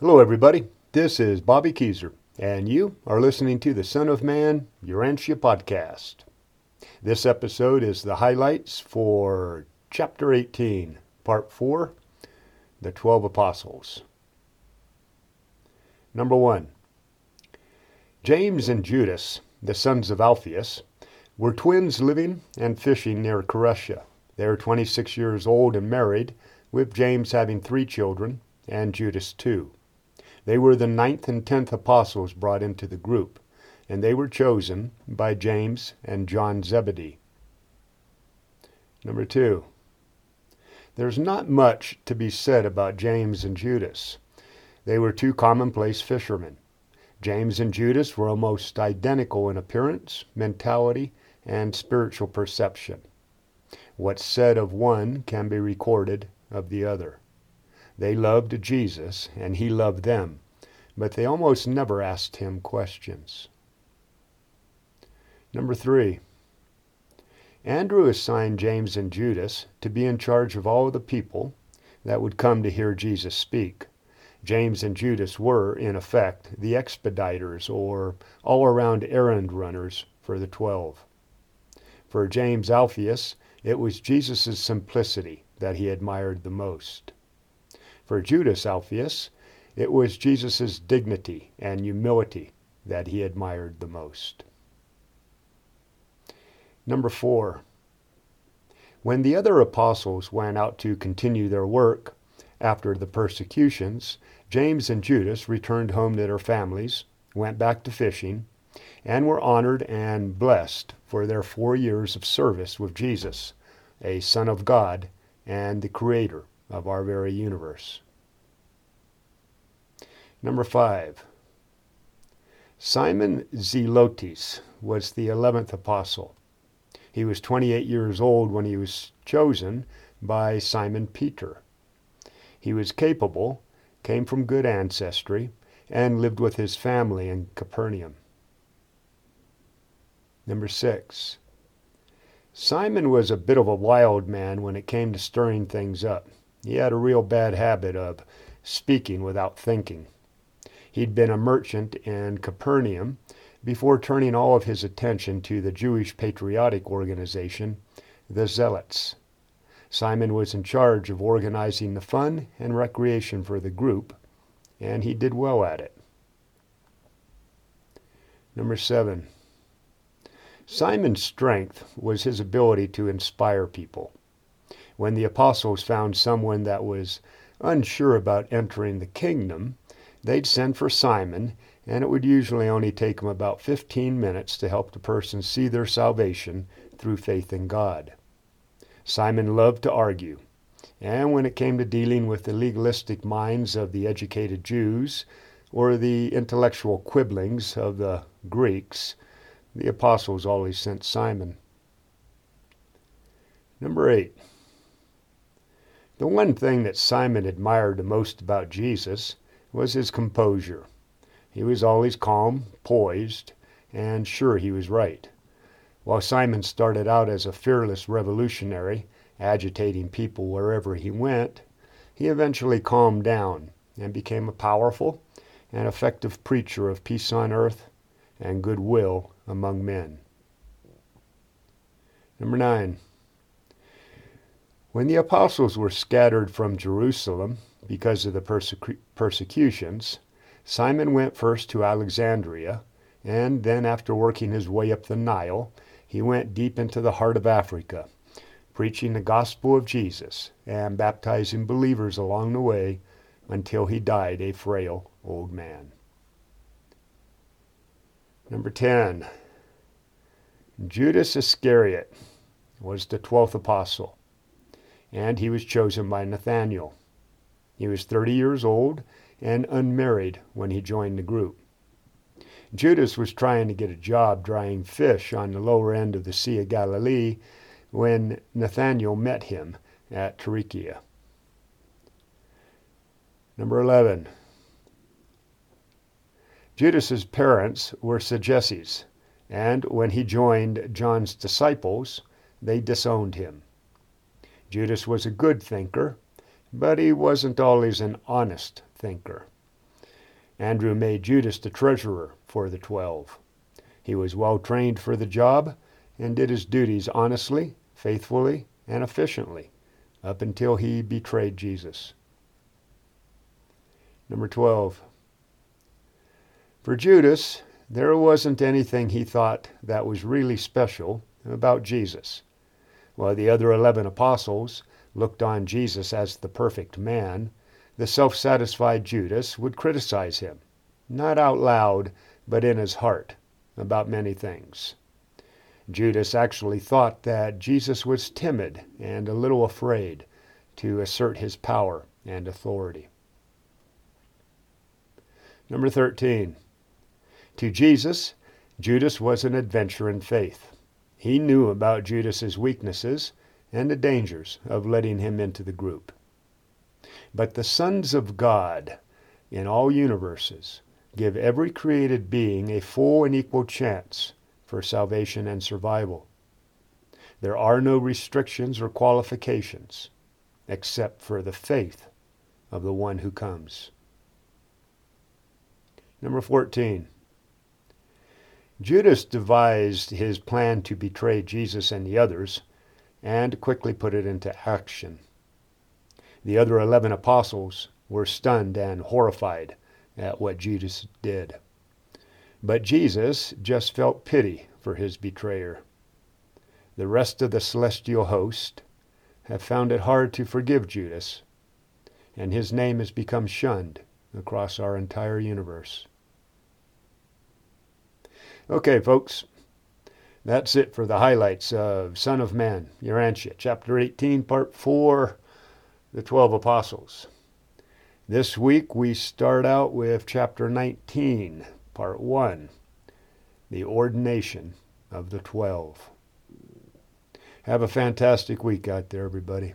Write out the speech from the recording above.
Hello, everybody. This is Bobby Keezer, and you are listening to the Son of Man Urantia podcast. This episode is the highlights for Chapter 18, Part 4 The Twelve Apostles. Number 1 James and Judas, the sons of Alpheus, were twins living and fishing near Kheresa. They were 26 years old and married, with James having three children and Judas two. They were the ninth and tenth apostles brought into the group, and they were chosen by James and John Zebedee. Number two, there's not much to be said about James and Judas. They were two commonplace fishermen. James and Judas were almost identical in appearance, mentality, and spiritual perception. What's said of one can be recorded of the other. They loved Jesus, and he loved them, but they almost never asked him questions. Number three, Andrew assigned James and Judas to be in charge of all the people that would come to hear Jesus speak. James and Judas were, in effect, the expediters or all around errand runners for the twelve. For James Alpheus, it was Jesus' simplicity that he admired the most. For Judas Alpheus, it was Jesus' dignity and humility that he admired the most. Number four, when the other apostles went out to continue their work after the persecutions, James and Judas returned home to their families, went back to fishing, and were honored and blessed for their four years of service with Jesus, a Son of God and the Creator of our very universe. Number five, Simon Zelotes was the eleventh apostle. He was 28 years old when he was chosen by Simon Peter. He was capable, came from good ancestry, and lived with his family in Capernaum. Number six, Simon was a bit of a wild man when it came to stirring things up. He had a real bad habit of speaking without thinking. He'd been a merchant in Capernaum before turning all of his attention to the Jewish patriotic organization, the Zealots. Simon was in charge of organizing the fun and recreation for the group, and he did well at it. Number seven. Simon's strength was his ability to inspire people. When the apostles found someone that was unsure about entering the kingdom, They'd send for Simon, and it would usually only take them about 15 minutes to help the person see their salvation through faith in God. Simon loved to argue, and when it came to dealing with the legalistic minds of the educated Jews or the intellectual quibblings of the Greeks, the apostles always sent Simon. Number eight. The one thing that Simon admired the most about Jesus was his composure. He was always calm, poised, and sure he was right. While Simon started out as a fearless revolutionary, agitating people wherever he went, he eventually calmed down and became a powerful and effective preacher of peace on earth and goodwill among men. Number nine. When the apostles were scattered from Jerusalem, because of the persecu- persecutions, Simon went first to Alexandria, and then, after working his way up the Nile, he went deep into the heart of Africa, preaching the gospel of Jesus and baptizing believers along the way until he died a frail old man. Number 10. Judas Iscariot was the twelfth apostle, and he was chosen by Nathanael. He was 30 years old and unmarried when he joined the group. Judas was trying to get a job drying fish on the lower end of the Sea of Galilee when Nathanael met him at Tarichea. Number 11. Judas's parents were Sadducees, and when he joined John's disciples, they disowned him. Judas was a good thinker but he wasn't always an honest thinker. Andrew made Judas the treasurer for the twelve. He was well trained for the job and did his duties honestly, faithfully, and efficiently up until he betrayed Jesus. Number 12. For Judas, there wasn't anything he thought that was really special about Jesus. While the other 11 apostles looked on Jesus as the perfect man, the self satisfied Judas would criticize him, not out loud, but in his heart, about many things. Judas actually thought that Jesus was timid and a little afraid to assert his power and authority. Number 13. To Jesus, Judas was an adventure in faith. He knew about Judas's weaknesses and the dangers of letting him into the group. But the sons of God in all universes give every created being a full and equal chance for salvation and survival. There are no restrictions or qualifications except for the faith of the one who comes. Number 14. Judas devised his plan to betray Jesus and the others and quickly put it into action. The other 11 apostles were stunned and horrified at what Judas did. But Jesus just felt pity for his betrayer. The rest of the celestial host have found it hard to forgive Judas, and his name has become shunned across our entire universe. Okay, folks, that's it for the highlights of Son of Man, Urantia, chapter 18, part 4, the 12 Apostles. This week we start out with chapter 19, part 1, the ordination of the 12. Have a fantastic week out there, everybody.